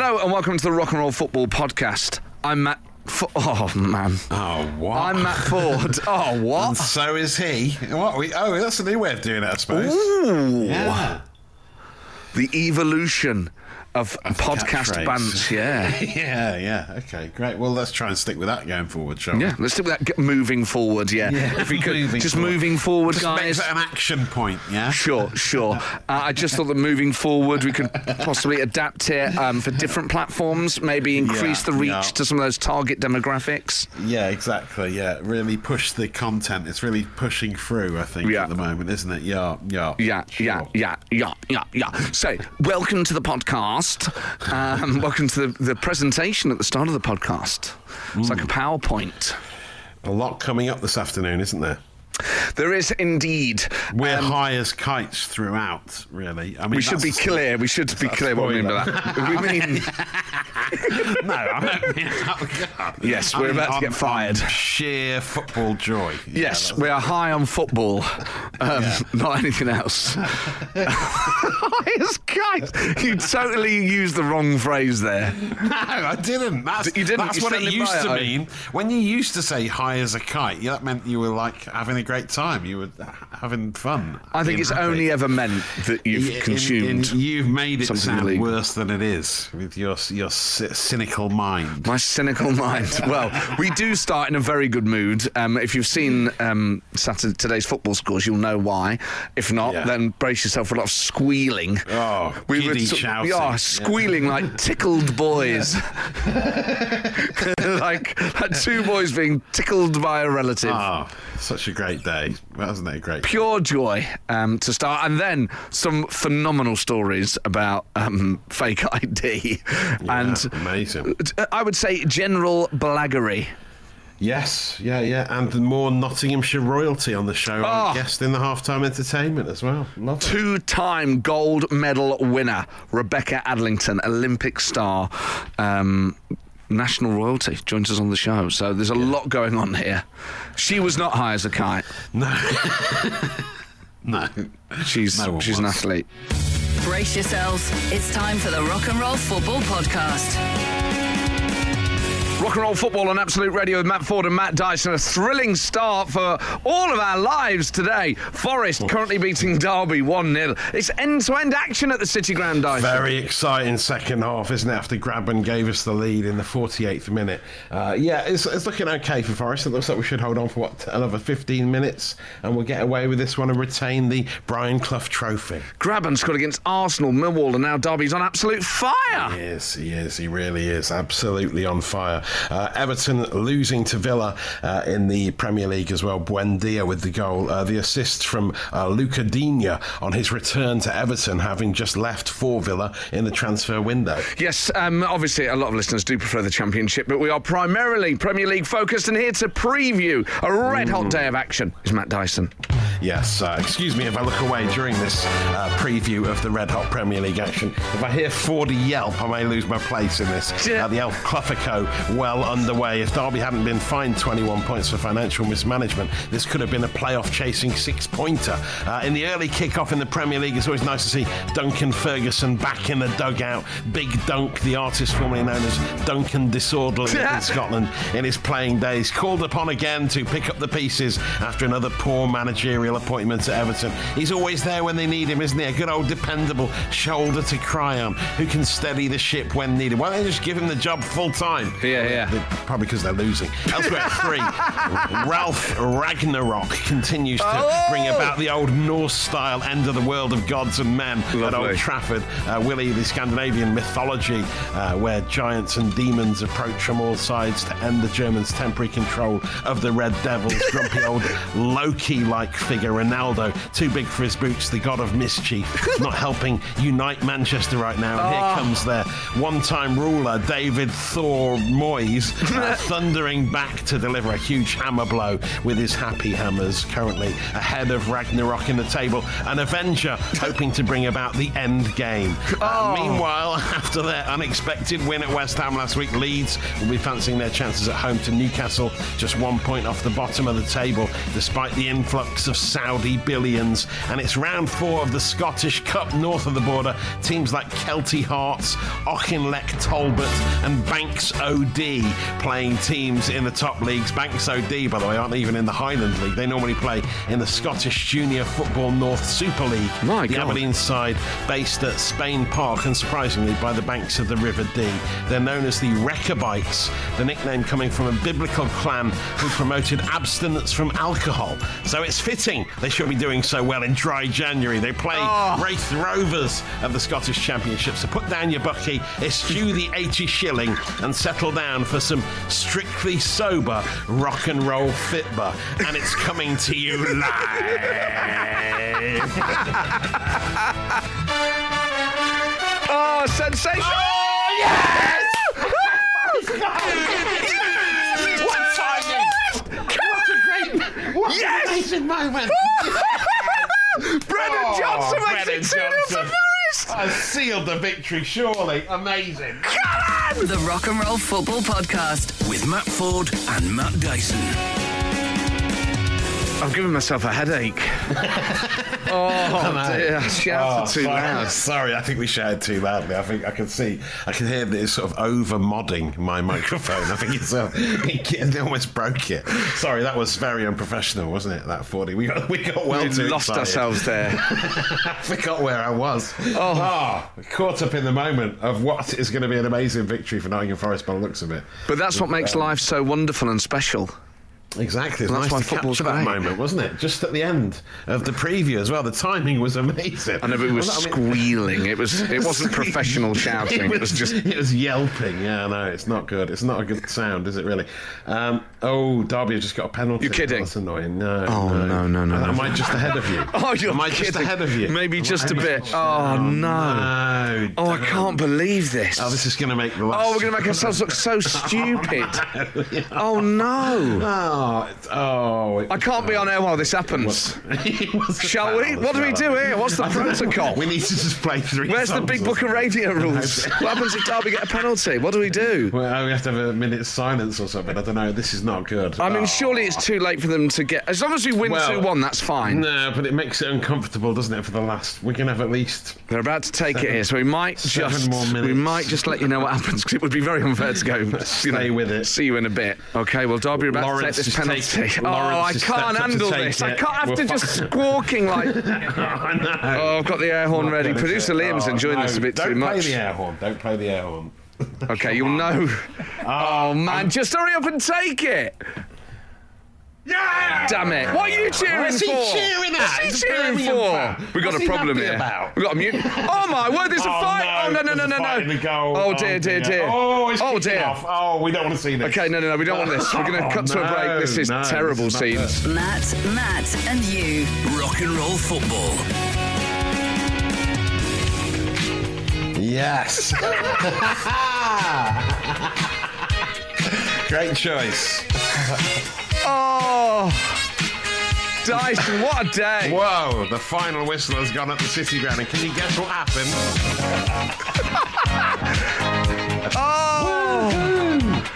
Hello and welcome to the Rock and Roll Football Podcast. I'm Matt. Fo- oh man, Oh, what? I'm Matt Ford. Oh And what? so is he. What? We, oh, that's a new way of doing it, I suppose. Ooh, Yeah. the evolution of, podcast catchphrase. bants. Yeah, yeah, yeah. Okay, great. Well, let's try and stick with that going forward, shall we? yeah. Let's do that. Moving forward. Yeah, Yeah, if we could, moving just forward. moving forward, Just guys. an action point, yeah? Sure, sure. Uh, I just thought that moving forward, we could possibly adapt it um, for different platforms, maybe increase Yeah, the reach yeah. to some of those target demographics. Yeah, exactly. Yeah, really push the content. It's really pushing through, I think, Yeah. at the moment, isn't it? Yeah, yeah. Yeah, sure. yeah, yeah, yeah, yeah, yeah. So, welcome to the podcast. Um, welcome to the, the presentation at the start of the podcast. It's like a PowerPoint. A lot coming up this afternoon, isn't there? There is indeed. We're um, high as kites throughout, really. I mean, we should be clear. We should be clear what we mean by that. We mean No, I don't mean. Yes, we're mean about to get fired. Sheer football joy. Yeah, yes, we are high on football, um, not anything else. high as kites. You totally used the wrong phrase there. No, I didn't. That's, You didn't? That's You're what it used to mean. When you used to say high as a kite, that meant you were like having a great time. You were having fun. I think it's happy. only ever meant that you've In- in- consumed. you've made it sound illegal. worse than it is with your your cynical mind. My cynical mind. Well, we do start in a very good mood. Um, if you've seen um, Saturday, today's football scores, you'll know why. If not, Yeah. then brace yourself for a lot of squealing. Oh, giddy so- shouting. We are Yeah. squealing like tickled boys. like, like two boys being tickled by a relative. Oh, such a great day, wasn't it? A great. Pure joy um, to start, and then some phenomenal stories about um, fake ID and amazing. I would say general blaggery. Yes, yeah, yeah, and more Nottinghamshire royalty on the show. Oh. I'm guest in the halftime entertainment as well. Love. Two time gold medal winner, Rebecca Adlington, Olympic star, um, national royalty, joins us on the show. So there's a lot going on here. She was not high as a kite. No, no. She's, No one she's an athlete. Brace yourselves. It's time for the Rock and Roll Football Podcast. Rock and roll football on Absolute Radio with Matt Ford and Matt Dyson. A thrilling start for all of our lives today. Forest currently beating Derby 1 0. It's end to end action at the City Ground, Dyson. Very exciting second half, isn't it? After Grabban gave us the lead in the 48th minute. Uh, yeah, it's, it's looking okay for Forest. It looks like we should hold on for what another 15 minutes, and we'll get away with this one and retain the Brian Clough Trophy. Grabban scored against Arsenal, Millwall, and now Derby's on absolute fire. He is, he is, he really is absolutely on fire. Uh, Everton losing to Villa uh, in the Premier League as well. Buendia with the goal. Uh, the assist from uh, Luca Digne on his return to Everton, having just left for Villa in the transfer window. Yes, um, obviously, a lot of listeners do prefer the Championship, but we are primarily Premier League focused, and here to preview a red hot day of action is Matt Dyson. Yes, uh, excuse me if I look away during this uh, preview of the Red Hot Premier League action. If I hear Fordy yelp, I may lose my place in this. Uh, the El Clafico well underway. If Derby hadn't been fined 21 points for financial mismanagement, this could have been a playoff chasing six pointer. Uh, in the early kick-off in the Premier League, it's always nice to see Duncan Ferguson back in the dugout. Big Dunk, the artist formerly known as Duncan Disorderly in Scotland in his playing days, called upon again to pick up the pieces after another poor managerial appointment at Everton. He's always there when they need him, isn't he? A good old dependable shoulder to cry on who can steady the ship when needed. Why don't they just give him the job full time? Yeah, yeah. Probably because they're losing. Elsewhere at three, Ralph Ragnarok continues to Oh! bring about the old Norse style end of the world of gods and men at Old Trafford. Uh, Willie, the Scandinavian mythology, uh, where giants and demons approach from all sides to end the Germans' temporary control of the Red Devils. Grumpy old Loki like figure, Ronaldo, too big for his boots, the god of mischief, not helping unite Manchester right now. And here comes their one time ruler, David Thor Moyes, uh, thundering back to deliver a huge hammer blow with his happy hammers, currently ahead of Ragnarok in the table. An Avenger hoping to bring about the end game. Uh, meanwhile, after their unexpected win at West Ham last week, Leeds will be fancying their chances at home to Newcastle, just one point off the bottom of the table, despite the influx of Saudi billions. And it's round four of the Scottish Cup north of the border. Teams like Kelty Hearts, Auchinleck Talbot, and Banks O' Dee playing teams in the top leagues. Banks O' Dee, by the way, aren't even in the Highland League. They normally play in the Scottish Junior Football North Super League. My the God. Aberdeen side based at Spain Park and surprisingly by the banks of the River Dee. They're known as the Rechabites, the nickname coming from a biblical clan who promoted abstinence from alcohol. So it's fitting they should be doing so well in dry January. They play Oh. Raith Rovers of the Scottish Championship. So put down your bucky, eschew the 80 shilling and settle down for some strictly sober rock and roll fitba. And it's coming to you live. Oh, sensational! Oh, yes! What timing! What a great, what Yes! amazing moment! Brennan Oh, Johnson makes Brennan it 2 0 for Johnson. Forest! I sealed the victory, surely. Amazing. The Rock and Roll Football Podcast. with Matt Ford and Matt Dyson. I've given myself a headache. oh, dear. I shouted Oh, too sorry. loud. Sorry, I think we shouted too loudly. I think I can see, I can hear that it's sort of over modding my microphone. I think it's uh, it almost broke it. Sorry, that was very unprofessional, wasn't it? That forty. We got we got well we too lost excited. ourselves there. I forgot where I was. Oh. caught up in the moment of what is going to be an amazing victory for Nottingham Forest by the looks of it. But that's what makes life so wonderful and special. Exactly. It's nice to capture that great. moment, wasn't it? Just at the end of the preview as well. The timing was amazing. I know, it was I mean- squealing. It was. It wasn't professional shouting. It was just. it was yelping. Yeah, no, it's not good. It's not a good sound, is it really? Um, oh, Derby just got a penalty. You're kidding. That's annoying. No. Oh, no, no, no, Am no. I just ahead of you? Oh, you're Am I kidding. just ahead of you? Maybe Am just a bit. Oh, no. No. Oh, I can't believe this. Oh, this is going to make the last. Oh, we're going to make ourselves look so stupid. Oh, no. Oh, oh. it- I can't be on air while this happens. It was a Shall we? What do we do here? What's the protocol? We need to just play three. Where's the big book of radio rules? what happens if Derby get a penalty? What do we do? Well, we have to have a minute's silence or something. I don't know. This is not good. I mean, Oh. surely it's too late for them to get. As long as we win Well, 2 1, that's fine. No, but it makes it uncomfortable, doesn't it? For the last, we can have at least. They're about to take it here, so we might seven just we might just let you know what happens because it would be very unfair to go. Stay with it. See you in a bit. Okay, well, Derby are about Lawrence to take this has penalty. taken- oh, Lawrence I can't to handle take this. I can't We're after just squawking like. I know. Oh, I've got the air horn Not ready. Producer it? Liam's Oh, enjoying no, this a bit don't too much. Don't play the air horn. Don't play the air horn. Okay, you'll know. Ah, oh man, just hurry up and take it. Yeah! Damn it! What are you cheering What's for? he cheering at? What's he He's cheering for? fan. We got What's a problem here. about? We got a mute. Oh my word! There's a Oh, fight. Oh no no no no a fight in no! the. Oh, oh dear dear dear. Oh, it's oh dear. Off. Oh, we don't want to see this. Okay, no, no, no, we don't want this. We're going to Oh, cut to a break. This is no, terrible this is not scenes. Matt, Matt, and you. Rock and roll football. Yes. Great choice. Oh, Dyson, what a day! Whoa, the final whistle has gone up the city ground. And can you guess what happened?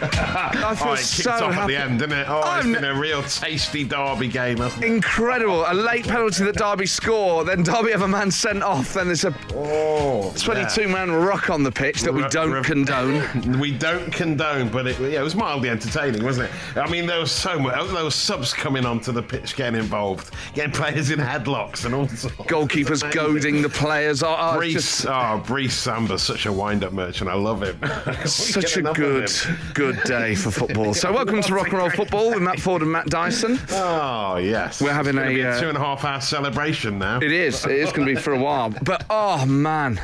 I feel Oh, it so off at the end, didn't it? Oh, it's I'm- been a real tasty derby game, hasn't it? Incredible. A late penalty that Derby score, then Derby have a man sent off, then there's a Oh, 22 man rock on the pitch that we don't condone. We don't condone, but it, yeah, it was mildly entertaining, wasn't it? I mean, there was so much. Oh, there was subs coming onto the pitch, getting involved, getting players in headlocks and all sorts. Goalkeepers goading the players. Oh, oh, it's Brice, just oh, Brice Samba's such a wind-up merchant. I love him. such a good, good. Good day for football. So welcome to Rock and Roll Football with Matt Ford and Matt Dyson. Oh yes, We're having a, a uh, two and a half hour celebration now. It is. It is going to be for a while. But oh man.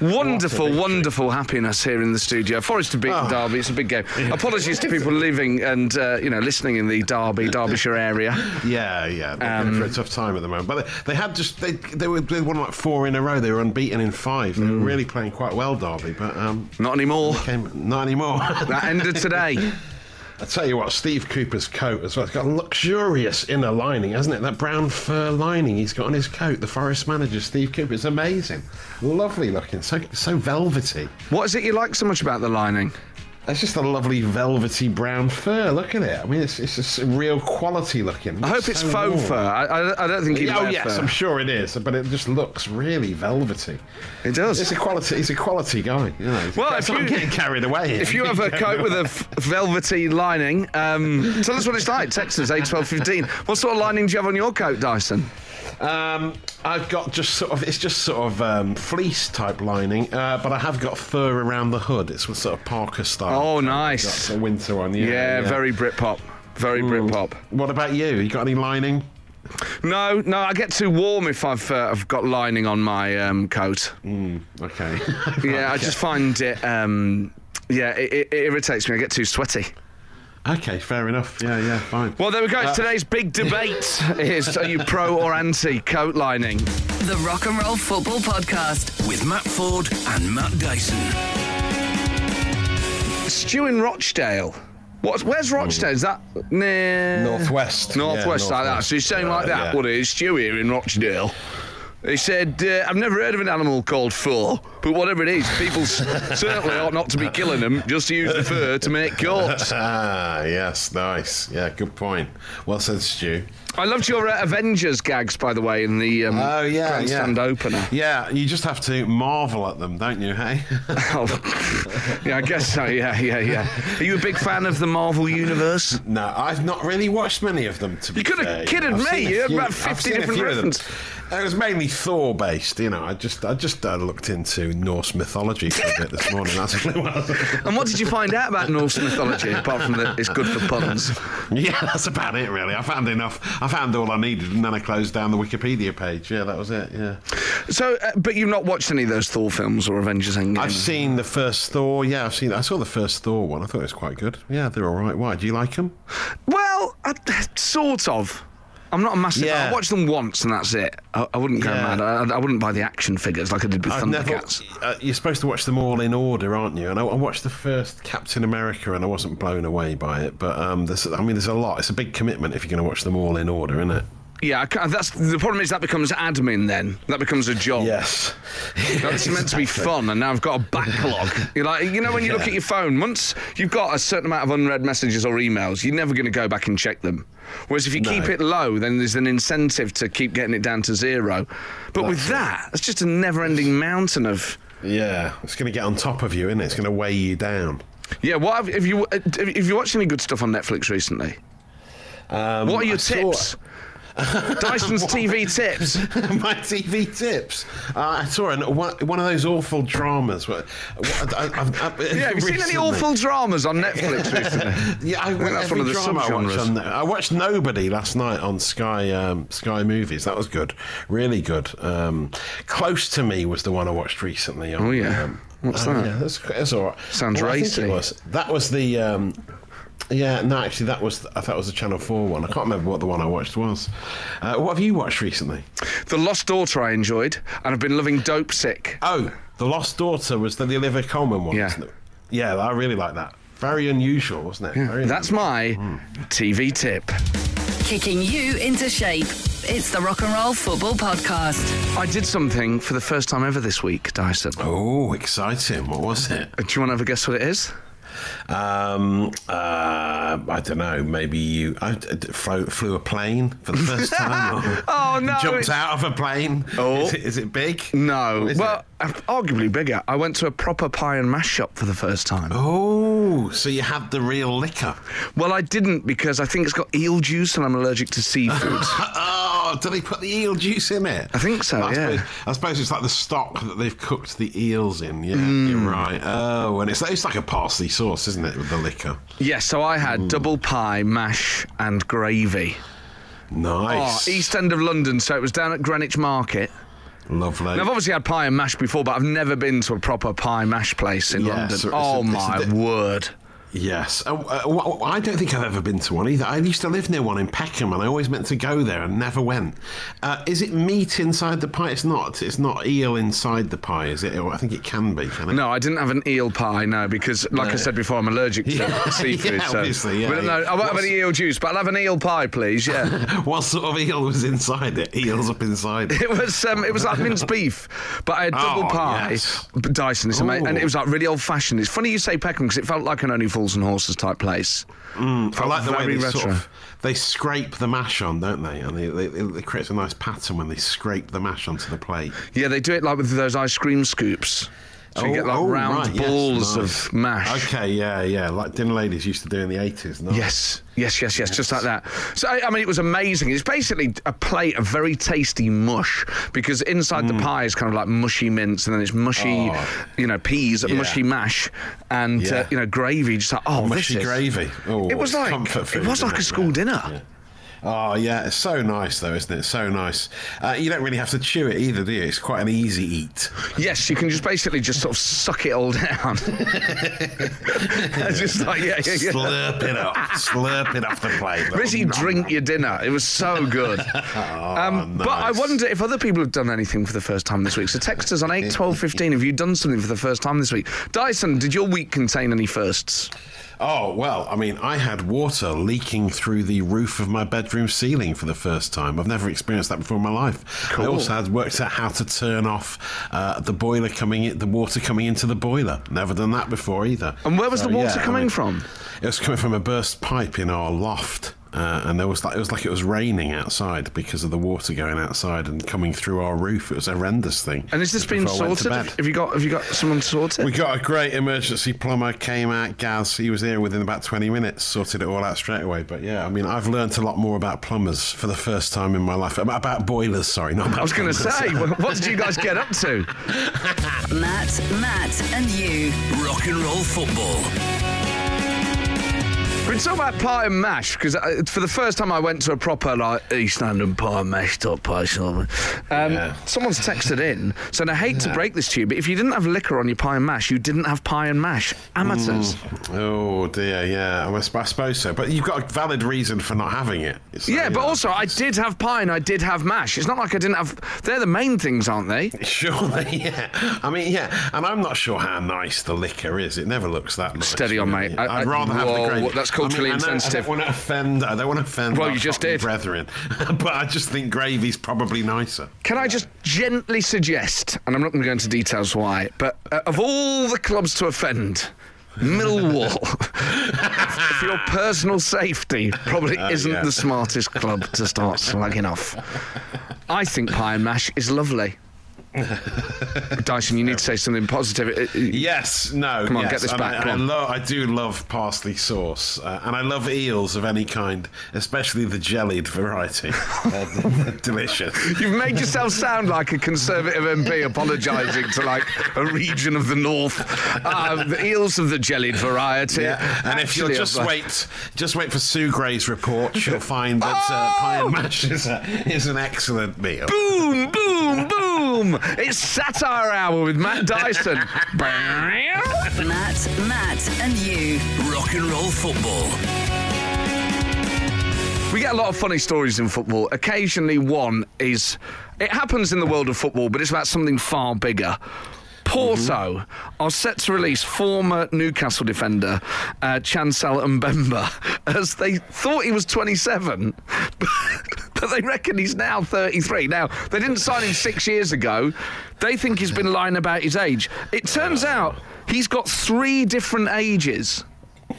Wonderful, wonderful happiness here in the studio. Forest to beat Oh. Derby. It's a big game. Apologies to people living and uh, you know listening in the Derby, Derbyshire area. Yeah, yeah, they're Um, for a tough time at the moment. But they, they had just they they were they won like four in a row. They were unbeaten in five. They Mm. were really playing quite well, Derby. But um, Not anymore. came not anymore. That ended today. I tell you what, Steve Cooper's coat as well. It's got a luxurious inner lining, hasn't it? That brown fur lining he's got on his coat. The Forest manager, Steve Cooper, it's amazing, lovely looking, so so velvety. What is it you like so much about the lining? That's just a lovely velvety brown fur. Look at it. I mean, it's it's just real quality looking. I hope it's faux warm. fur. I, I, I don't think he'd Oh yes, fur. I'm sure it is, but it just looks really velvety. It does. It's a quality. He's a quality guy. You know. Well, if I'm you- getting carried away. here. If you have a coat with a velvety lining, um, tell us what it's like. Text us eight twelve fifteen. What sort of lining do you have on your coat, Dyson? Um, I've got just sort of, it's just sort of um, fleece type lining, uh, but I have got fur around the hood. It's sort of Parker style. Oh, Got nice. the winter one. Yeah, Yeah, very Britpop. Very Britpop. What about you? You got any lining? No, no, I get too warm if I've uh, I've got lining on my um, coat. Okay. Yeah, I just find it. Um, yeah, it, it, it irritates me. I get too sweaty. Okay, fair enough. Yeah, yeah, fine. Well, there we go. Today's big debate is: Are you pro or anti coat lining? The Rock and Roll Football Podcast. With Matt Ford and Matt Dyson. Stew in Rochdale. What, where's Rochdale? Is that near Northwest. Northwest Yeah, like that. northwest. So he's saying like Uh, that. yeah. Well, it's Stew here in Rochdale. He said, uh, I've never heard of an animal called fur, but whatever it is, people s- certainly ought not to be killing them just to use the fur to make coats. Ah, yes, nice. Yeah, good point. Well said, Stu. I loved your uh, Avengers gags, by the way, in the um, Oh yeah, grandstand yeah. opener. Yeah, you just have to marvel at them, don't you? Hey. Oh, yeah, I guess so. Yeah, yeah, yeah. Are you a big fan of the Marvel universe? No, I've not really watched many of them. To be You could have fair. kidded I've me. seen a You had few- about I've 50 seen a different few of them. references. It was mainly Thor based. You know, I just I just uh, looked into Norse mythology for a bit this morning. That's what it was. And what did you find out about Norse mythology, apart from that it's good for puns? yeah, that's about it. Really, I found enough. I found all I needed, and then I closed down the Wikipedia page. Yeah, that was it. Yeah. So, uh, but you've not watched any of those Thor films or Avengers Endgame? I've seen the first Thor. Yeah, I've seen. I saw the first Thor one. I thought it was quite good. Yeah, they're all right. Why? Do you like them? Well, I, sort of. I'm not a massive. Yeah. I watched them once and that's it. I, I wouldn't go Yeah. mad. I, I wouldn't buy the action figures like I did with I've never. Thundercats. Uh, you're supposed to watch them all in order, aren't you? And I, I watched the first Captain America, and I wasn't blown away by it. But um, there's, I mean, there's a lot. It's a big commitment if you're going to watch them all in order, isn't it? Yeah, that's the problem. Is that becomes admin then? That becomes a job. Yes. That's meant to be fun, and now I've got a backlog. You're like, you know, when you look at your phone, once you've got a certain amount of unread messages or emails, you're never going to go back and check them. Whereas if you keep it low, then there's an incentive to keep getting it down to zero. But with That's it. that, it's just a never-ending mountain of. Yeah, it's going to get on top of you, isn't it? It's going to weigh you down. Yeah, what have, have you have you watched any good stuff on Netflix recently? Um, What are your I saw- tips? Dyson's TV tips. My TV tips. Uh, I saw an, one, one of those awful dramas. Where, I, I've, I've, Yeah, have you seen any awful dramas on Netflix recently? Yeah, I, think that's one of the drama I watch on there- I watched Nobody last night on Sky um, Sky Movies. That was good, really good. Um, Close to Me was the one I watched recently. On, Oh, yeah. um, What's oh, that? Yeah, that's, that's all right. Sounds Well, racy. was. That was the. Um, yeah, no, actually, that was. I thought it was the Channel Four one. I can't remember what the one I watched was. Uh, what have you watched recently? The Lost Daughter I enjoyed, and I've been loving Dopesick. Oh, The Lost Daughter was the, the Olivia Colman one. Yeah. wasn't it? yeah, I really like that. Very unusual, wasn't it? Very That's my TV tip. Kicking you into shape. It's the Rock and Roll Football Podcast. I did something for the first time ever this week, Dyson. Oh, exciting! What was it? Do you want to have a guess what it is? Um, uh, I don't know. Maybe you I, flew, flew a plane for the first time. Oh, no, Jumped it's- out of a plane. Oh. Is it, is it big? No. Is well, it? uh, arguably bigger. I went to a proper pie and mash shop for the first time. Oh, so you had the real liquor. Well, I didn't because I think it's got eel juice and I'm allergic to seafood. Oh, do they put the eel juice in it? I think so, I yeah. Suppose, I suppose it's like the stock that they've cooked the eels in. Yeah, Hmm. you're right. Oh, and it's it's like a parsley sauce, isn't it, with the liquor? yes, so I had double pie, mash, and gravy. Nice, Oh, East End of London, so it was down at Greenwich Market. lovely. Now, I've obviously had pie and mash before, but I've never been to a proper pie mash place in Yeah, London. so oh a my di- word! Yes. Uh, uh, I don't think I've ever been to one either. I used to live near one in Peckham and I always meant to go there and never went. Uh, is it meat inside the pie? It's not. It's not eel inside the pie, is it? Or I think it can be, can it? No, I didn't have an eel pie, no, because, like I said before, I'm allergic to Yeah. seafood. Yeah, so. obviously, yeah, But no. I won't have any eel juice, but I'll have an eel pie, please, yeah. what sort of eel was inside it? Eels up inside it. It was um, it was like minced beef, but I had double Oh, pie. yes. Dyson, it's amazing, and it was like really old fashioned. It's funny you say Peckham because it felt like an Only Fools and Horses type place. Mm, I like the way they retro. sort of they scrape the mash on, don't they? And they, they, it creates a nice pattern when they scrape the mash onto the plate. Yeah, they do it like with those ice cream scoops. So you Oh, get like oh, round right, yes, balls nice. of mash. Okay, yeah, yeah, like dinner ladies used to do in the eighties. No? Yes, yes, yes, yes, just like that. So, I, I mean, it was amazing. It's basically a plate of very tasty mush because inside the pie is kind of like mushy mince and then it's mushy, Mm. Oh. you know, peas, Yeah. mushy mash, and, uh, you know, gravy. Just like, oh, Mushy this is. gravy. Oh, it was like, comfort food, it was like a school Yeah. dinner. Yeah. Oh yeah, it's so nice though, isn't it? So nice. Uh, you don't really have to chew it either, do you? It's quite an easy eat. Yes, you can just basically just sort of suck it all down. just like, yeah, yeah, yeah. Slurp it up, slurp it off the plate. Basically, drink your dinner. It was so good. um, But I wonder if other people have done anything for the first time this week. So text us on 8 12 15. Have you done something for the first time this week? Dyson, did your week contain any firsts? Oh, well, I mean, I had water leaking through the roof of my bedroom ceiling for the first time. I've never experienced that before in my life. I also had worked out how to turn off uh, the boiler coming in, the water coming into the boiler. Never done that before either. And where was So, the water yeah, I coming mean, from? It was coming from a burst pipe in our loft. Uh, and there was like it was like it was raining outside because of the water going outside and coming through our roof. It was a horrendous thing. And has this Just been before I went to sorted? Have you got have you got someone to sort it? We got a great emergency plumber, came out, Gaz. He was here within about 20 minutes, sorted it all out straight away. But yeah, I mean, I've learnt a lot more about plumbers for the first time in my life. About, about boilers, sorry, not about I was going to say, what did you guys get up to? Matt, Matt, and you. Rock and roll football. We're talking about pie and mash because for the first time I went to a proper like East London pie and mash top pie shop. Um, Yeah. Someone's texted in, so I hate to break this to you, but if you didn't have liquor on your pie and mash, you didn't have pie and mash. Amateurs. Oh dear, yeah, I, I suppose so. But you've got a valid reason for not having it. Yeah, but know, also I did have pie and I did have mash. It's not like I didn't have. They're the main things, aren't they? Surely, yeah. I mean, yeah, and I'm not sure how nice the liquor is. It never looks that nice. Steady on, mate. I- I'd I- rather have the whoa, gravy. that's culturally I mean, I know- insensitive. I don't want to offend. I don't want to offend. Well, you just did. brethren. but I just think gravy's probably nicer. Can I just gently suggest, and I'm not going to go into details why, but uh, of all the clubs to offend, Millwall, for your personal safety, probably isn't yeah. the smartest club to start slugging off. I think pie and mash is lovely. Dyson, you need to say something positive. Uh, uh, Yes, no. Come on, yes. get this back, I, I, lo- I do love parsley sauce, uh, and I love eels of any kind, especially the jellied variety. uh, delicious. You've made yourself sound like a Conservative MP apologising to like a region of the north. Uh, the eels of the jellied variety. Yeah, and if you'll just I've- wait, just wait for Sue Gray's report, she'll find that uh, pie and mash is, a, is an excellent meal. Boom, boom, boom! It's Satire Hour with Matt Dyson. Matt, Matt, and you. Rock and roll football. we get a lot of funny stories in football. Occasionally, one is. It happens in the world of football, but it's about something far bigger. Porto are set to release former Newcastle defender uh, Chancel Mbemba as they thought he was 27, but they reckon he's now 33. Now, they didn't sign him six years ago. They think he's been lying about his age. It turns out he's got three different ages.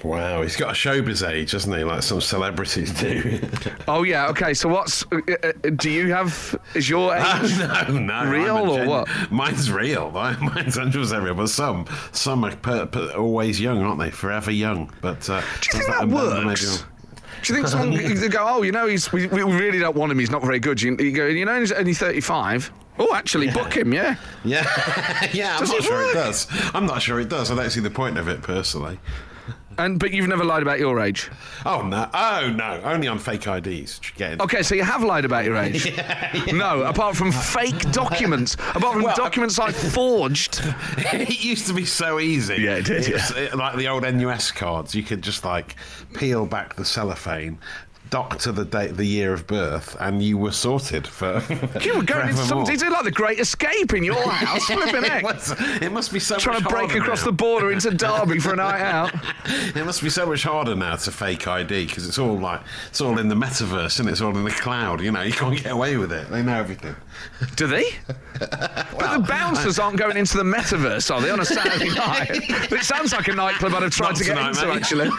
Wow, he's got a showbiz age, hasn't he? Like some celebrities do. Oh, yeah, okay, so what's. Uh, uh, do you have. Is your age. no, no. Real or what? Mine's real. Mine's 100% real. But some, some are per, per, always young, aren't they? Forever young. But uh, Do you think that maybe- works? Do you think someone could go, oh, you know, he's, we, we really don't want him, he's not very good. You, you go, you know, he's only 35. Oh, actually, book him, yeah. Yeah, yeah. I'm Does not it sure work? it does. I'm not sure it does. I don't see the point of it personally. And but you've never lied about your age. Oh no! Oh no! Only on fake IDs. Getting Okay, so you have lied about your age. No, apart from fake documents, apart from Well, uh, documents I forged. it used to be so easy. Yeah, it did, was, it- uh, like the old NUS cards, you could just like peel back the cellophane. Doctor the date, the year of birth, and you were sorted for. You were going into some like the Great Escape in your house, flipping it, was- it must be so Trying to break across now. the border into Derby for a night out. It must be so much harder now to fake ID because it's all like it's all in the metaverse and it's all in the cloud. You know, you can't get away with it. They know everything. Do they? but the bouncers aren't going into the metaverse, are they, on a Saturday night? it sounds like a nightclub I'd have tried to get tonight, into, mate. actually.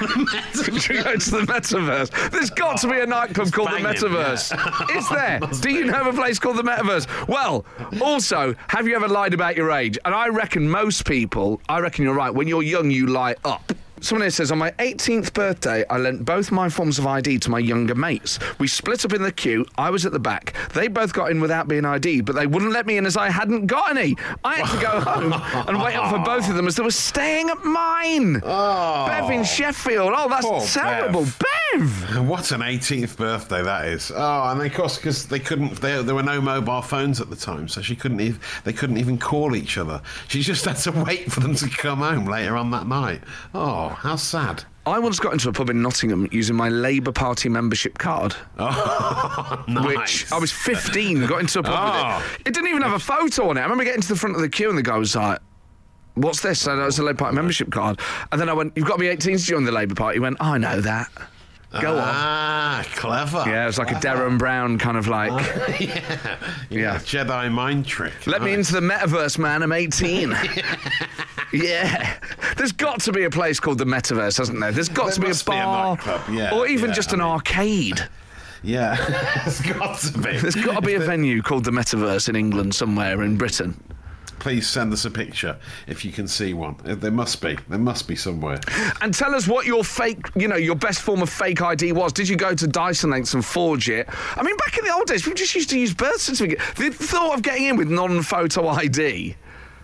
to go to the metaverse. There's got to be a nightclub called the Metaverse. yeah. Is there? Do you know of a place called the Metaverse? Well, also, have you ever lied about your age? And I reckon most people, I reckon you're right. When you're young, you lie up. Someone here says, on my 18th birthday, I lent both my forms of ID to my younger mates. We split up in the queue. I was at the back. They both got in without being ID'd, but they wouldn't let me in as I hadn't got any. I had to go home and wait up for both of them as they were staying at mine. Oh. Bev in Sheffield. Oh, that's Poor terrible. Bev. Bev. What an 18th birthday that is! Oh, and of course, because they couldn't, there, there were no mobile phones at the time, so she couldn't even, they couldn't even call each other. She just had to wait for them to come home later on that night. Oh, how sad! I once got into a pub in Nottingham using my Labour Party membership card. Oh, nice. Which I was 15, got into a pub Oh. with it. It didn't even have a photo on it. I remember getting to the front of the queue and the guy was like, What's this? And it was a Labour Party membership card. And then I went, You've got to be 18 to join the Labour Party. He went, I know that. Go on. Ah, clever. Yeah, it was like a Derren Brown kind of like, yeah. Yeah. Jedi mind trick. let me into the metaverse, man. I'm 18. Yeah. There's got to be a place called the metaverse, hasn't there? There's got There to be a must be a bar. yeah, or even yeah, just I an mean- arcade. Yeah, it's got to be. There's got to be a venue called the Metaverse in England somewhere in Britain. Please send us a picture if you can see one. Uh, There must be. There must be somewhere. And tell us what your fake, you know, your best form of fake ID was. Did you go to Dyson Links and forge it? I mean, back in the old days, people just used to use birth certificate. The thought of getting in with non-photo ID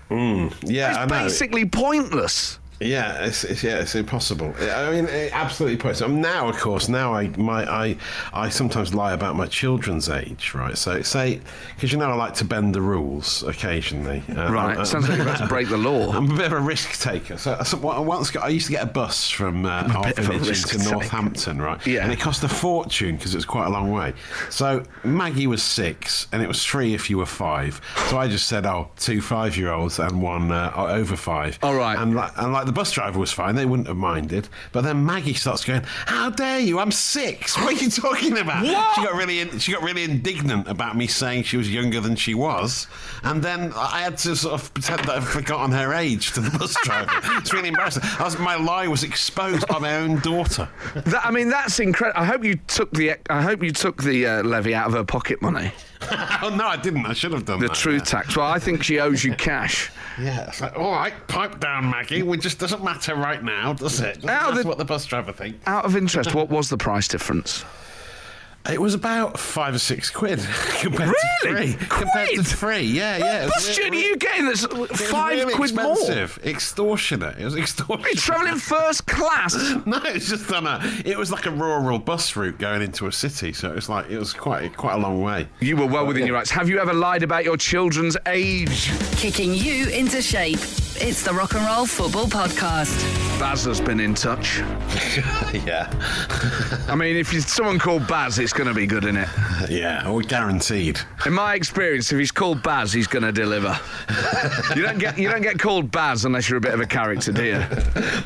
Hmm. Yeah, I know. basically pointless. Yeah, it's, it's yeah, it's impossible. I mean, absolutely possible. Now, of course, now I my I I sometimes lie about my children's age, right? So say because you know I like to bend the rules occasionally. Uh, Right, uh, sounds like you're about to break the law. I'm a bit of a risk taker. So, so I once got, I used to get a bus from uh, our bit of a village into. Northampton, right? Yeah. And it cost a fortune because it was quite a long way. So Maggie was six, and it was three if you were five. So I just said, oh, two five-year-olds and one uh, over five. All right. And like, and like the bus driver was fine; they wouldn't have minded. But then Maggie starts going, "How dare you? I'm six. What are you talking about?" What? She got really in, she got really indignant about me saying she was younger than she was, and then I had to sort of pretend that I'd forgotten her age to the bus driver. it's really embarrassing. I was, my lie was exposed by my own daughter. That, I mean, that's incredible. I hope you took the. I hope you took the uh, levy out of her pocket money, oh no, I didn't. I should have done the that. truth tax. Well, I think she owes you cash. Yeah, it's like, all right, pipe down, Maggie. It just doesn't matter right now, does it? Doesn't Now matter the- what the bus driver thinks. Out of interest, what was the price difference? It was about five or six quid compared Really? to three. Compared to Quid? three, yeah, yeah. it was Bus re- journey you getting that's five really quid more? expensive. Extortionate. It was extortionate. You're travelling first class. No, it's just on a. It was like a rural bus route going into a city, so it was like it was quite quite a long way. You were well within your rights. Have you ever lied about your children's age? Kicking you into shape. It's the Rock and Roll Football Podcast. Baz has been in touch. yeah, I mean, if it's someone called Baz, it's going to be good, isn't it? yeah, or guaranteed. In my experience, if he's called Baz, he's going to deliver. you don't get you don't get called Baz unless you're a bit of a character, do you?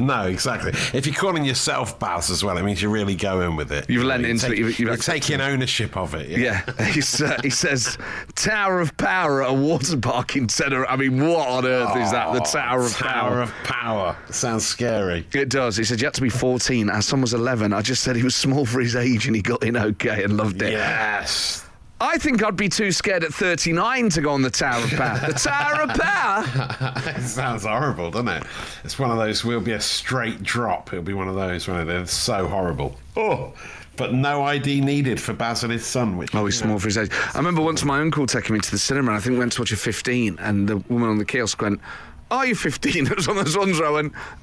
No, exactly. If you're calling yourself Baz as well, it means you're really going with it. You've You lent know, into take- it, you've- you've you're accepted taking ownership of it. Yeah, He's, uh, he says Tower of Power at a water park in Tenerife. I mean, what on earth is that? The Tower of Tower Power. of Power. Sounds scary. It does. He said you had to be 14. Our son was 11. I just said he was small for his age and he got in okay and loved it. Yes. I think I'd be too scared at 39 to go on the Tower of Power. the Tower of Power? it sounds horrible, doesn't it? It's one of those. Will be a straight drop. It'll be one of those. Won't it? They're so horrible. Oh, but no ID needed for Baz and his son. Which Oh, he's small for his age. I remember once my uncle taking me to the cinema, and I think we went to watch a 15, and the woman on the kiosk went, Are you 15? It was on the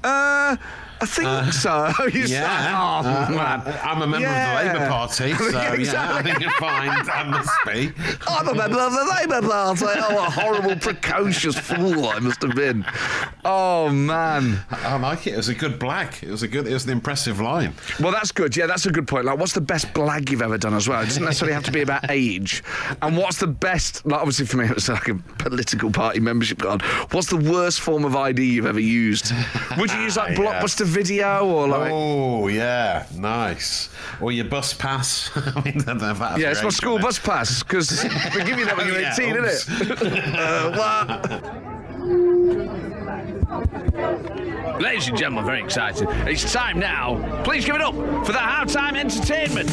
Uh, I think so. You say, Yeah. oh, Uh, man. I'm a member Yeah. of the Labour Party, so yeah, I think you're fine. I must be. I'm a member of the Labour Party. Oh, a horrible, precocious fool I must have been. Oh, man. I like it. It was a good black. It was a good. It was an impressive line. Well, that's good. Yeah, that's a good point. Like, what's the best blag you've ever done as well? It doesn't necessarily have to be about age. And what's the best? Like, obviously, for me, it was like a political party membership card. What's the worst form of ID you've ever used? Would you use like. Blockbuster Video or like? Oh yeah, nice. Or your bus pass. I mean, I don't know if that's Yeah, it's my school it? bus pass because we give you that when you're Yeah, 18, oops. innit? uh? Ladies and gentlemen, very excited. It's time now. Please give it up for the halftime entertainment.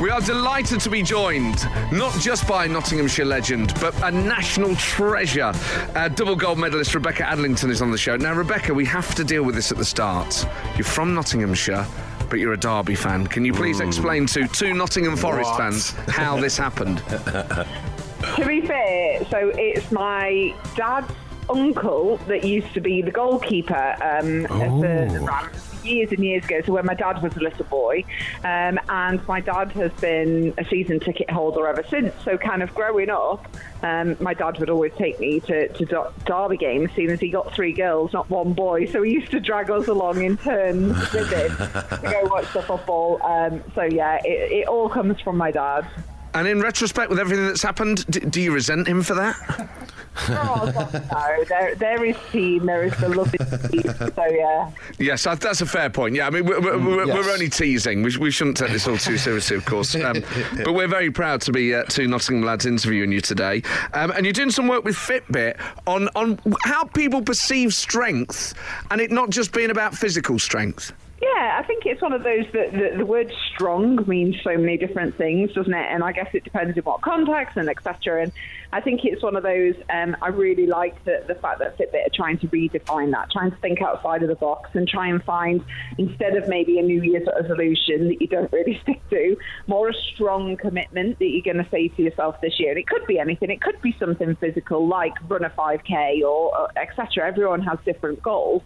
We are delighted to be joined not just by Nottinghamshire legend, but a national treasure. Uh, double gold medalist Rebecca Adlington is on the show. Now, Rebecca, we have to deal with this at the start. You're from Nottinghamshire, but you're a Derby fan. Can you please explain to two Nottingham Forest What? fans how this happened? To be fair, so it's my dad's uncle that used to be the goalkeeper um, for the Rams years and years ago. So when my dad was a little boy, um, and my dad has been a season ticket holder ever since. So kind of growing up, um, my dad would always take me to, to Der- Derby games, seeing as he got three girls, not one boy. So he used to drag us along in turns with him to go watch the football. Um, so yeah, it, it all comes from my dad. And in retrospect, with everything that's happened, d- do you resent him for that? Oh, God, no, there, there is team, there is the lovely team. So, yeah. Yes, that- that's a fair point. Yeah, I mean, we're, we're, we're, yes. we're only teasing. We, we shouldn't take this all too seriously, of course. Um, but we're very proud to be uh, two Nottingham lads interviewing you today. Um, and you're doing some work with Fitbit on, on how people perceive strength and it not just being about physical strength. Yeah, I think it's one of those that the, the word strong means so many different things, doesn't it? And I guess it depends in what context and etc. And I think it's one of those. Um, I really like the, the fact that Fitbit are trying to redefine that, trying to think outside of the box and try and find instead of maybe a New Year's resolution that you don't really stick to, more a strong commitment that you're going to say to yourself this year. And it could be anything. It could be something physical like run a 5k or, or etc. Everyone has different goals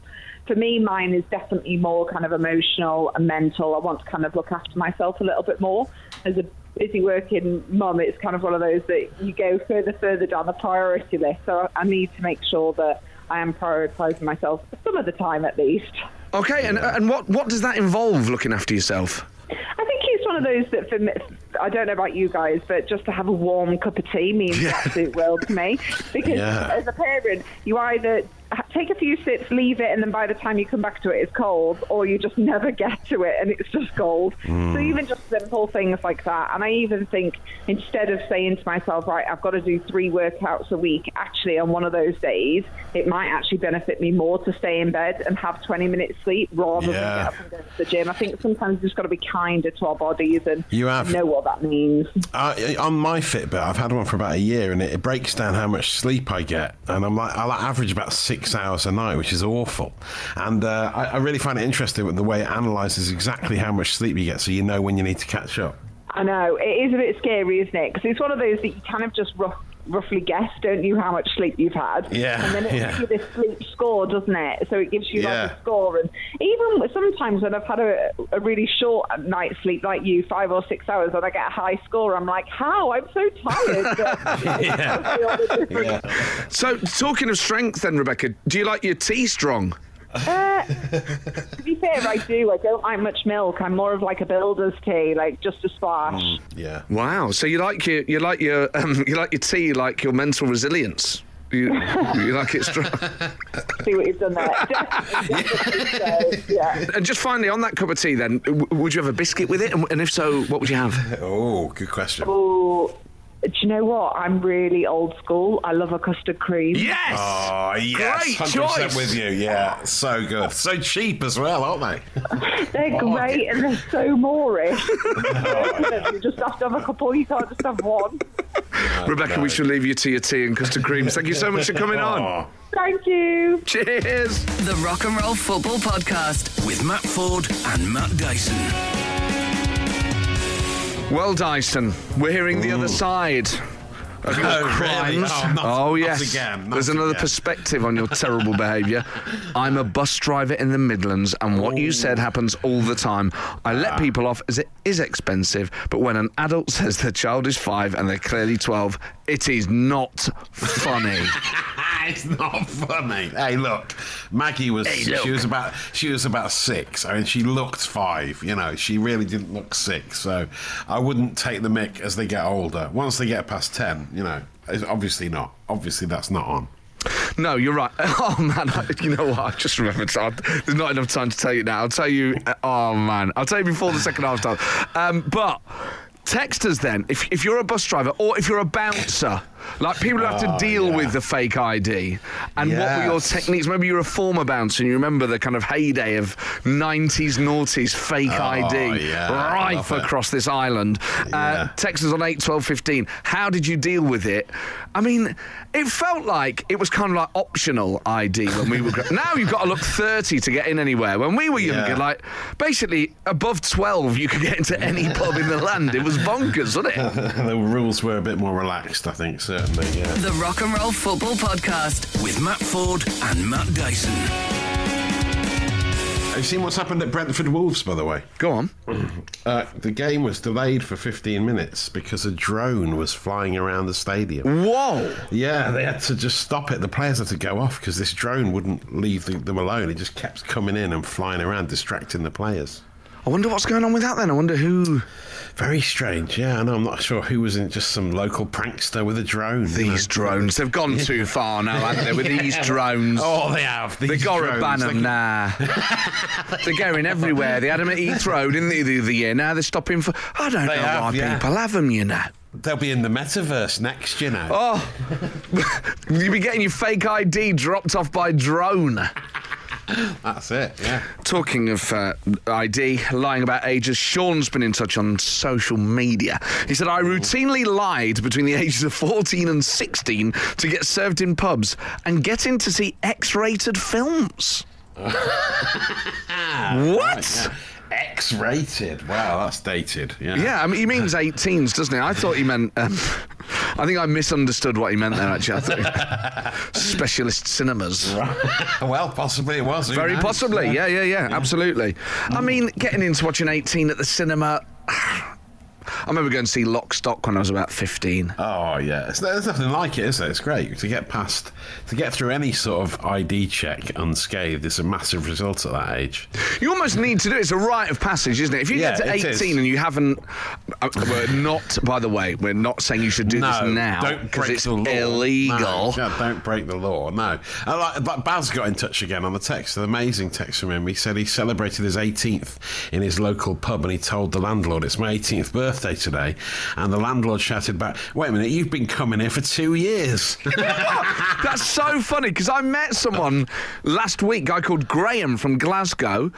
for me, mine is definitely more kind of emotional and mental. I want to kind of look after myself a little bit more. As a busy working mum, it's kind of one of those that you go further, further down the priority list. So I need to make sure that I am prioritising myself some of the time at least. Okay, and, and what, what does that involve, looking after yourself? I think it's one of those that for me, I don't know about you guys, but just to have a warm cup of tea means the absolute world to me. Because Yeah. as a parent, you either take a few sips, leave it, and then by the time you come back to it, it's cold, or you just never get to it and it's just cold. So even just simple things like that. And I even think instead of saying to myself, right, I've got to do three workouts a week, actually on one of those days, it might actually benefit me more to stay in bed and have 20 minutes sleep rather Yeah. than get up and go to the gym. I think sometimes we've just got to be kinder to our bodies and You have. know what that means. Uh, on my Fitbit, I've had one for about a year, and it, it breaks down how much sleep I get, and I'm like, I like average about six hours a night, which is awful. And uh, I, I really find it interesting with the way it analyses exactly how much sleep you get, so you know when you need to catch up. I know it is a bit scary, isn't it? Because it's one of those that you kind of just rough, roughly guess, don't you, how much sleep you've had? Yeah, And then it yeah. gives you this sleep score, doesn't it? So it gives you Yeah. like a score. And even sometimes when I've had a, a really short night's sleep, like you, five or six hours, and I get a high score, I'm like, how? I'm so tired. But Yeah. it's all the different- So, talking of strength, then, Rebecca, do you like your tea strong? Uh, to be fair, I do. I don't like much milk. I'm more of like a builder's tea, like just a splash. Yeah. Wow. So you like your you like your um, you like your tea like your mental resilience. You, you like it strong. See what you've done there. Definitely, definitely so, yeah. And just finally, on that cup of tea, then, w- would you have a biscuit with it? And, and if so, what would you have? Oh, good question. Oh, do you know what? I'm really old school. I love a custard cream. Yes. Oh, yes. Great 100% choice. with you. Yeah. So good. So cheap as well, aren't they? They're oh, great and they're so moreish. you just have to have a couple. You can't just have one. Rebecca, we should leave you to your tea and custard creams. Thank you so much for coming on. Oh. Thank you. Cheers. The Rock and Roll Football Podcast. With Matt Ford and Matt Dyson. Well, Dyson, we're hearing the other side of your Oh, really? crimes. Oh, not- oh yes. again, There's another again. perspective on your terrible behaviour. I'm a bus driver in the Midlands, and what you said happens all the time. I Ah. let people off as it is expensive, but when an adult says their child is five and they're clearly 12, it is not funny. it's not funny. Hey, look, Maggie was she was about she was about six. I mean, she looked five. You know, she really didn't look six. So I wouldn't take the mick as they get older. Once they get past ten, you know, it's obviously not. Obviously, that's not on. No, you're right. Oh man, I, you know what? I just remembered. I, there's not enough time to tell you now. I'll tell you. Oh man, I'll tell you before the second half time. Um, but text us then if, if you're a bus driver or if you're a bouncer. Like people have to Oh, deal yeah. with the fake ID, and what were your techniques? Maybe you're a former bouncer and you remember the kind of heyday of 90s, noughties fake ID Oh, yeah, rife across this island. Uh, Yeah. text us on 8 12 15. How did you deal with it? I mean, it felt like it was kind of like optional ID when we were. now you've got to look 30 to get in anywhere. When we were younger, like basically above 12, you could get into any pub in the land. It was bonkers, wasn't it? the rules were a bit more relaxed, I think. Certainly, yeah. The Rock and Roll Football Podcast. With Matt Ford and Matt Dyson. Have you seen what's happened at Brentford Wolves, by the way? Go on. Uh, the game was delayed for 15 minutes because a drone was flying around the stadium. Whoa. Yeah, they had to just stop it. The players had to go off because this drone wouldn't leave the, them alone. It just kept coming in and flying around, distracting the players. I wonder what's going on with that then. I wonder who. Very strange. Yeah, I know. I'm not sure who was in. Just some local prankster with a drone. These drones. They've gone too far now, haven't they, with these drones? Oh, they have. They These got to ban they them now. they're going everywhere. They had them at Heathrow, didn't they, the other year? Now they're stopping for. I don't They know have, why yeah. people have them, you know. They'll be in the metaverse next, you know. Oh, you'll be getting your fake ID dropped off by drone. That's it. Yeah. Talking of uh, ID, lying about ages, Sean's been in touch on social media. He said, I routinely lied between the ages of 14 and 16 to get served in pubs and get in to see X rated films. what? X-rated. Wow, that's dated. Yeah. Yeah, I mean, he means 18s, doesn't he? I thought he meant. Um, I think I misunderstood what he meant there, actually. Specialist cinemas. well, possibly it was. Very knows? possibly. Yeah, yeah, yeah, absolutely. I mean, getting into watching 18 at the cinema. I remember going to see Lock Stock when I was about 15. Oh yeah, it's, there's nothing like it, is there? It's great to get past, to get through any sort of ID check unscathed. It's a massive result at that age. You almost need to do it. It's a rite of passage, isn't it? If you Yeah, get to it is. 18 and you haven't. Uh, we're not, by the way, we're not saying you should do this now. don't Because break it's the law. illegal. No, yeah, don't break the law. No. Like, but Baz got in touch again on the text. An amazing text from him. He said he celebrated his 18th in his local pub, and he told the landlord, "It's my 18th birthday today." And the landlord shouted back, "Wait a minute, you've been coming here for two years." That's so funny because I met someone last week, a guy called Graham from Glasgow,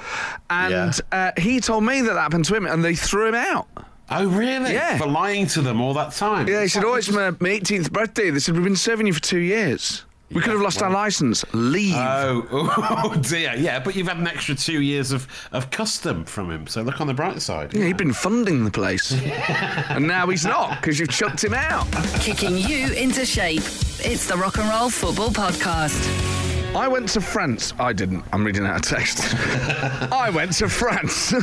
and uh, he told me that, that happened to him, and they threw him out. oh, really? Yeah. For lying to them all that time. Yeah, he said, "Oh, it's my, my 18th birthday." They said, "We've been serving you for two years. We could have lost our license. Leave." Oh, oh dear, yeah, but you've had an extra two years of, of custom from him, so look on the bright side. yeah, he'd been funding the place, and now he's not because you've chucked him out. Kicking you into shape. It's the Rock and Roll Football Podcast. I went to France. I didn't. I'm reading out a text. I went to France.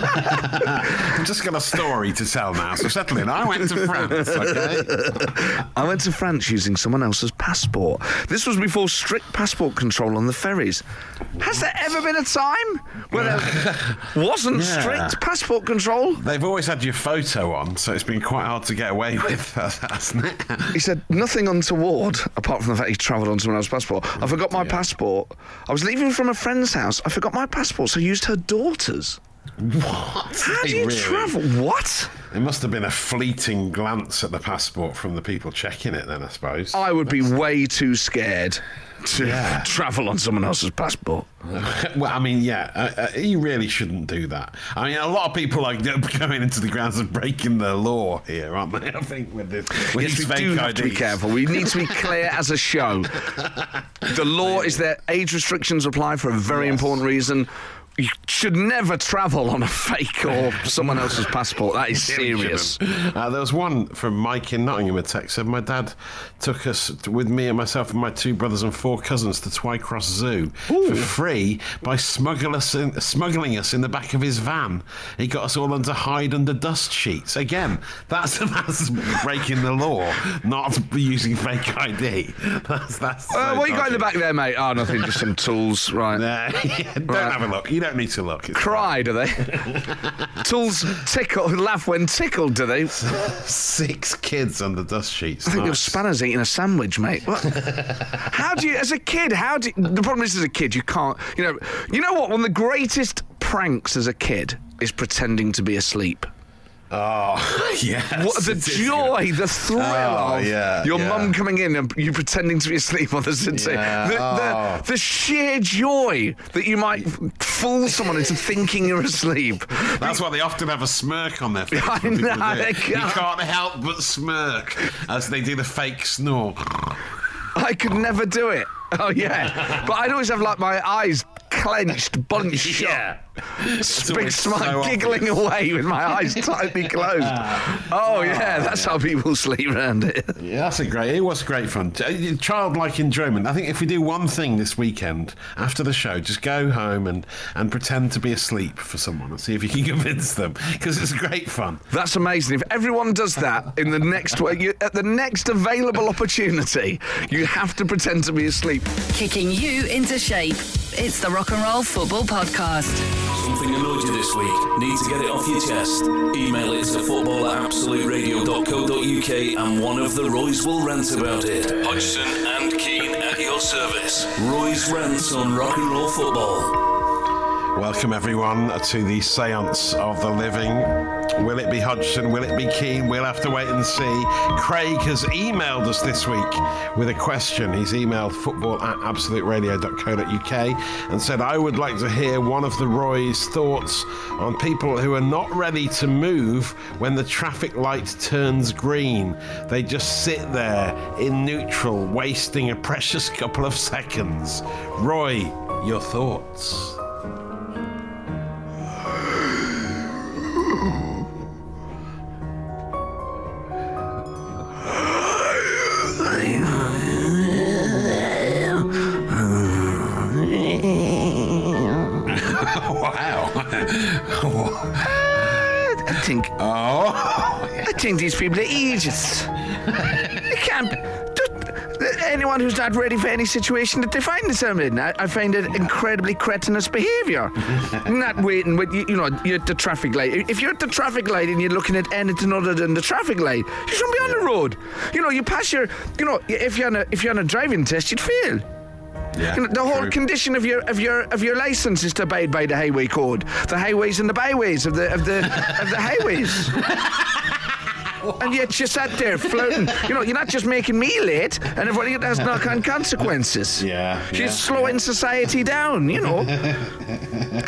I've just got a story to tell now, so settle in. I went to France, okay? I went to France using someone else's passport. This was before strict passport control on the ferries. Has there ever been a time where there wasn't Yeah. strict passport control? They've always had your photo on, so it's been quite hard to get away with, hasn't it? He said nothing untoward apart from the fact he travelled on someone else's passport. I forgot my passport. I was leaving from a friend's house. I forgot my passport, so I used her daughter's. What? How do you Really? travel? What? It must have been a fleeting glance at the passport from the people checking it, then, I suppose. I would be way too scared to Yeah. travel on someone else's passport. well, I mean, yeah, uh, uh, you really shouldn't do that. I mean, a lot of people are going into the grounds of breaking the law here, aren't they? I think with this, with Yes, we fake do have to be careful. We need to be clear as a show. The law is that age restrictions apply for a very important reason. You should never travel on a fake or someone else's passport. That is serious. Uh, there was one from Mike in Nottingham. A text said, "My dad took us with me and myself and my two brothers and four cousins to Twycross Zoo for free by smuggle us in, smuggling us in the back of his van. He got us all under hide under dust sheets. Again, that's that's breaking the law, not using fake ID. That's that's. Uh, so what you got in the back there, mate? Oh, nothing, just some tools. Right. Nah, yeah, don't Right. have a look. You don't need to look. Cry, do they? tools tickle, laugh when tickled, do they? Six kids under dust sheets. I think Nice. spanners eating a sandwich, mate. What? how do you, as a kid, how do you, the problem is as a kid, you can't, you know, you know what? One of the greatest pranks as a kid is pretending to be asleep. Oh, yes. What the joy, the thrill Oh, of yeah, your yeah. mum coming in and you pretending to be asleep on the sitting. Yeah, The, oh. the, the sheer joy that you might fool someone into thinking you're asleep. That's why they often have a smirk on their face. I know, they You can't. can't help but smirk as they do the fake snore. I could never do it. Oh yeah, but I'd always have like my eyes clenched, bunched shut. It's Big always smile, so giggling obvious. away with my eyes tightly closed. oh ah, yeah, that's how people sleep around here. Yeah, that's a great. It was great fun. Uh, Ch- Childlike enjoyment. I think if we do one thing this weekend after the show, just go home and and pretend to be asleep for someone and see if you can convince them because it's great fun. That's amazing. If everyone does that in the next way, you, at the next available opportunity, you have to pretend to be asleep. Kicking you into shape. It's the Rock and Roll Football Podcast. Something annoyed you this week? Need to get it off your chest? Email it to football at absoluteradio.co.uk and one of the Roys will rant about it. Hodgson and Keane at your service. Roy's rants on rock and roll football. Welcome everyone to the séance of the living. Will it be Hodgson? Will it be Keane? We'll have to wait and see. Craig has emailed us this week with a question. He's emailed football at absoluteradio.co.uk and said, I would like to hear one of the Roy's thoughts on people who are not ready to move when the traffic light turns green. They just sit there in neutral, wasting a precious couple of seconds. Roy, your thoughts? I think. oh. I think these people are idiots. They can't. Anyone who's not ready for any situation that they find themselves in, I, I find it incredibly cretinous behaviour. not waiting with you, you know you're at the traffic light. If you're at the traffic light and you're looking at anything other than the traffic light, you shouldn't be on the road. You know, you pass your. You know, if you're on a if you're on a driving test, you'd fail. Yeah, the whole true. condition of your of your of your license is to abide by the highway code, the highways and the byways of the of the of the highways. And yet you sat there floating. You know, you're not just making me late, and everybody has knock-on consequences. Yeah, She's yeah, slowing society down. You know,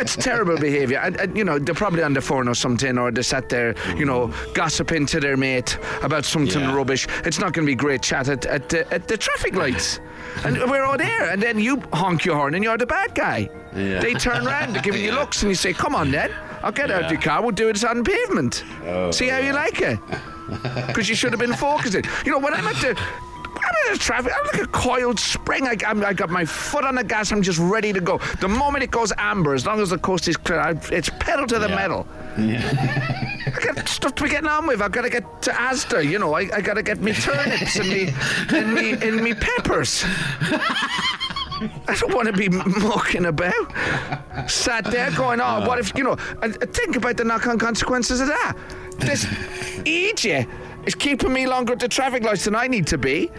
it's terrible behaviour. And, and you know, they're probably on the phone or something, or they sat there, you know, gossiping to their mate about something Yeah. rubbish. It's not going to be great chat at at the, at the traffic lights. And we're all there, and then you honk your horn, and you're the bad guy. Yeah. They turn around, they're giving you looks, and you say, "Come on, then, I'll get out of your car. We'll do it on pavement. Oh, See how you like it." because you should have been focusing. You know, when I'm at the. I'm in the traffic. I'm like a coiled spring. I, I got my foot on the gas. I'm just ready to go. The moment it goes amber, as long as the coast is clear, I, it's pedal to the Yeah. metal. I got stuff to be getting on with. I've got to get to Asda. You know, I, I got to get me turnips and me and me and me peppers. I don't want to be mucking about. Sat there going, oh, what if, you know, and think about the knock on consequences of that. This EJ is keeping me longer at the traffic lights than I need to be.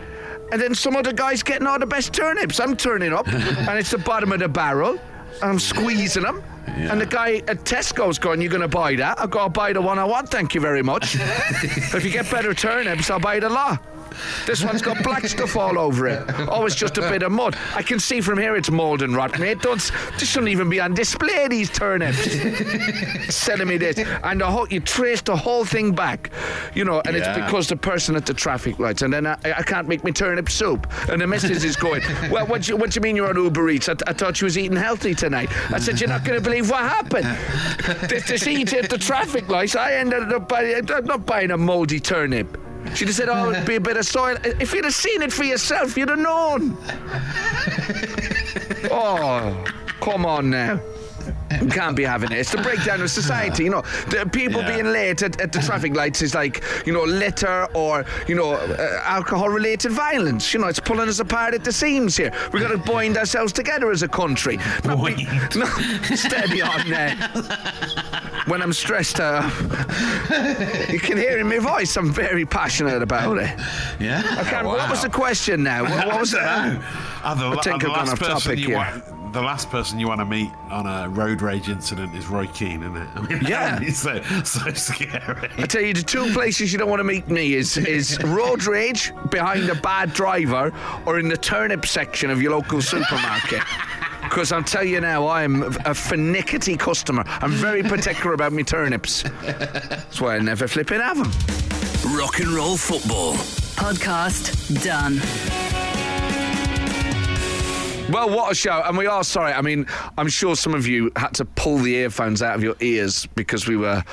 And then some other guy's getting all the best turnips. I'm turning up, and it's the bottom of the barrel, and I'm squeezing them. And the guy at Tesco's going, You're going to buy that? I'll go, I'll buy the one oh I want, thank you very much. if you get better turnips, I'll buy the lot. This one's got black stuff all over it. Oh, it's just a bit of mud. I can see from here it's mould and rot, mate. Don't, this shouldn't even be on display, these turnips. Selling me this. And the whole, you trace the whole thing back, you know, and Yeah. it's because the person at the traffic lights, and then I, I can't make me turnip soup. And the missus is going, Well, what do you, what do you mean you're on Uber Eats? I, I thought you was eating healthy tonight. I said, You're not going to believe believe what happened. the seat at the traffic lights, I ended up buying, not buying a mouldy turnip. She'd have said, oh, it'd be a bit of soil. If you'd have seen it for yourself, you'd have known. oh, come on now. We can't be having it. It's the breakdown of society, you know. The people Yeah. being late at, at the traffic lights is like, you know, litter or, you know, uh, alcohol-related violence. You know, it's pulling us apart at the seams here. We've got to bind ourselves together as a country. Not be- no, steady on there. When I'm stressed out, you can hear in my voice. I'm very passionate about it. Yeah. I can't, What was the question now? What, what was that? Oh, I think I've gone off topic here. Want, the last person you want to meet on a road rage incident is Roy Keane, isn't it? I mean, Yeah. he's so, so scary. I tell you, the two places you don't want to meet me is is road rage behind a bad driver or in the turnip section of your local supermarket. Because I'll tell you now, I'm a finicky customer. I'm very particular about my turnips. That's why I never flipping have them. Rock and roll football. Podcast done. Well, what a show. And we are sorry. I mean, I'm sure some of you had to pull the earphones out of your ears because we were,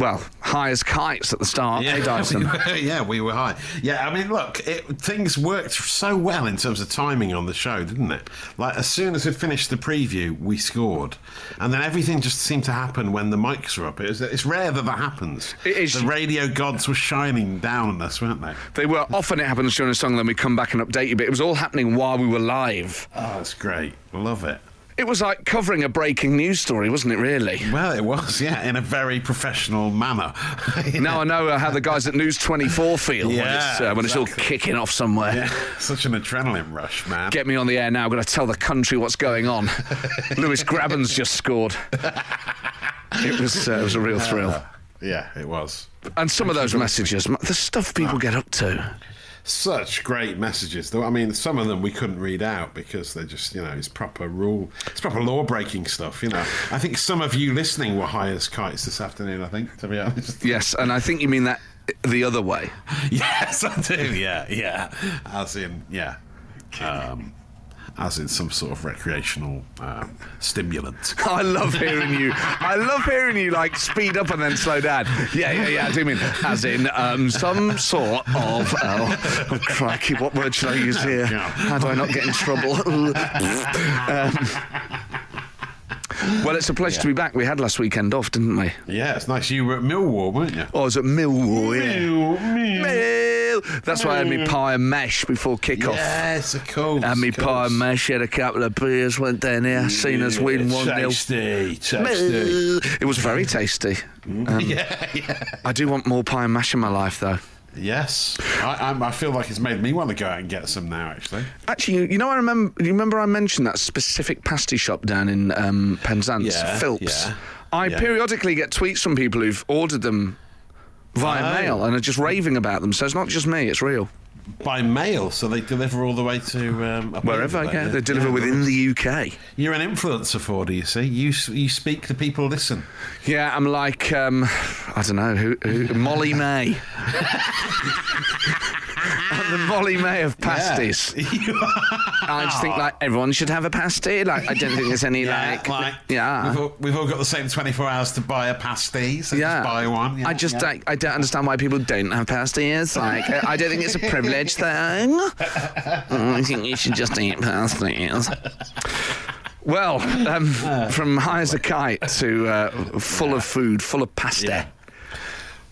well, high as kites at the start. Hey, eh, Dyson. yeah, we were high. Yeah, I mean, look, it, things worked so well in terms of timing on the show, didn't it? Like, as soon as we finished the preview, we scored. And then everything just seemed to happen when the mics were up. It was, it's rare that that happens. It is. The radio gods were shining down on us, weren't they? They were often it happens during a song, then we come back and update you, but it was all happening while we were live. Oh, that's great. Love it. It was like covering a breaking news story, wasn't it, really? Well, it was, yeah, in a very professional manner. Now I know uh, how the guys at News 24 feel when, it's, uh, when it's all kicking off somewhere. Yeah, such an adrenaline rush, man. Get me on the air now. I'm going to tell the country what's going on. Lewis Grabban's just scored. It was, uh, it was a real thrill. yeah, it was. And some of those messages, the stuff people get up to. Such great messages, though. I mean, some of them we couldn't read out because they're just, you know, it's proper rule, it's proper law breaking stuff, you know. I think some of you listening were high as kites this afternoon, I think, to be honest. Yes, and I think you mean that the other way. Yes, I do, yeah, yeah. As in, yeah. Um, as in some sort of recreational um, stimulant. I love hearing you. I love hearing you like speed up and then slow down. Yeah, yeah, yeah. I do mean as in um, some sort of. Oh, oh, crikey! What word should I use here? How do I not get in trouble? um, well, it's a pleasure to be back. We had last weekend off, didn't we? Yeah, it's nice. You were at Millwall, weren't you? Oh, I was at Millwall. Yeah. Mill, Mill. Mill. That's why I had me pie and mesh before kick-off. Yes, of course. Had me pie and mash, had a couple of beers, went down there, seen us win 1 0. Tasty, tasty. It was very tasty. Um, yeah, yeah. I do want more pie and mash in my life, though. Yes, I, I feel like it's made me want to go out and get some now. Actually, Actually, you, you know, I remember. You remember I mentioned that specific pasty shop down in um, Penzance, Yeah, Philps. yeah, I yeah. periodically get tweets from people who've ordered them via Oh. mail and are just raving about them. So it's not just me; it's real. By mail, so they deliver all the way to um, Wherever, there. yeah, they deliver within the UK. You're an influencer for, do you see? You you speak, the people listen. Yeah, I'm like um, I don't know who, who Molly-Mae. The Molly-Mae of pasties. I just think like everyone should have a pasty. Like I don't think there's any like, yeah. We've all, we've all got the same 24 hours to buy a pasty, so yeah, just buy one. Yeah, I just yeah. don't, I don't understand why people don't have pasties. Like, I don't think it's a privilege thing. Mm, I think you should just eat pasties. Well, um, from high as a kite to uh, full of food, full of pasta.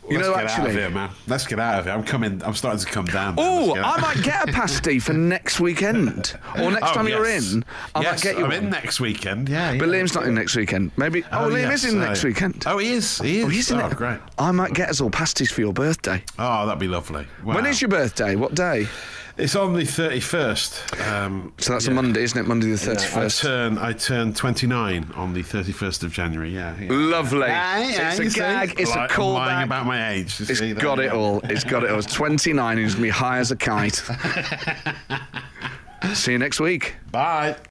Yeah. You Let's know, get out actually- of here, man. Let's get out of here. I'm coming. I'm starting to come down. Oh, out. I might get a pasty for next weekend, or next Oh, time you're in. I yes, might get you I'm one. in next weekend. Yeah, But. Liam's not in next weekend. Maybe. Oh, oh Liam yes, is in next weekend. Oh, he is. He oh, is. Oh, he's in oh, it. great. I might get us all pasties for your birthday. Oh, that'd be lovely. When Wow. is your birthday? What day? It's on the 31st. Um, So that's a. Monday, isn't it? Monday the I 31st. turn I turn 29 on the 31st of January. Yeah. yeah. Lovely. Aye, aye, it's a you see? gag. It's Li- a I'm callback. lying about my age. you It's see, there got it all. It's got it all. It's 29 and he's going to be high as a kite. See you next week. Bye.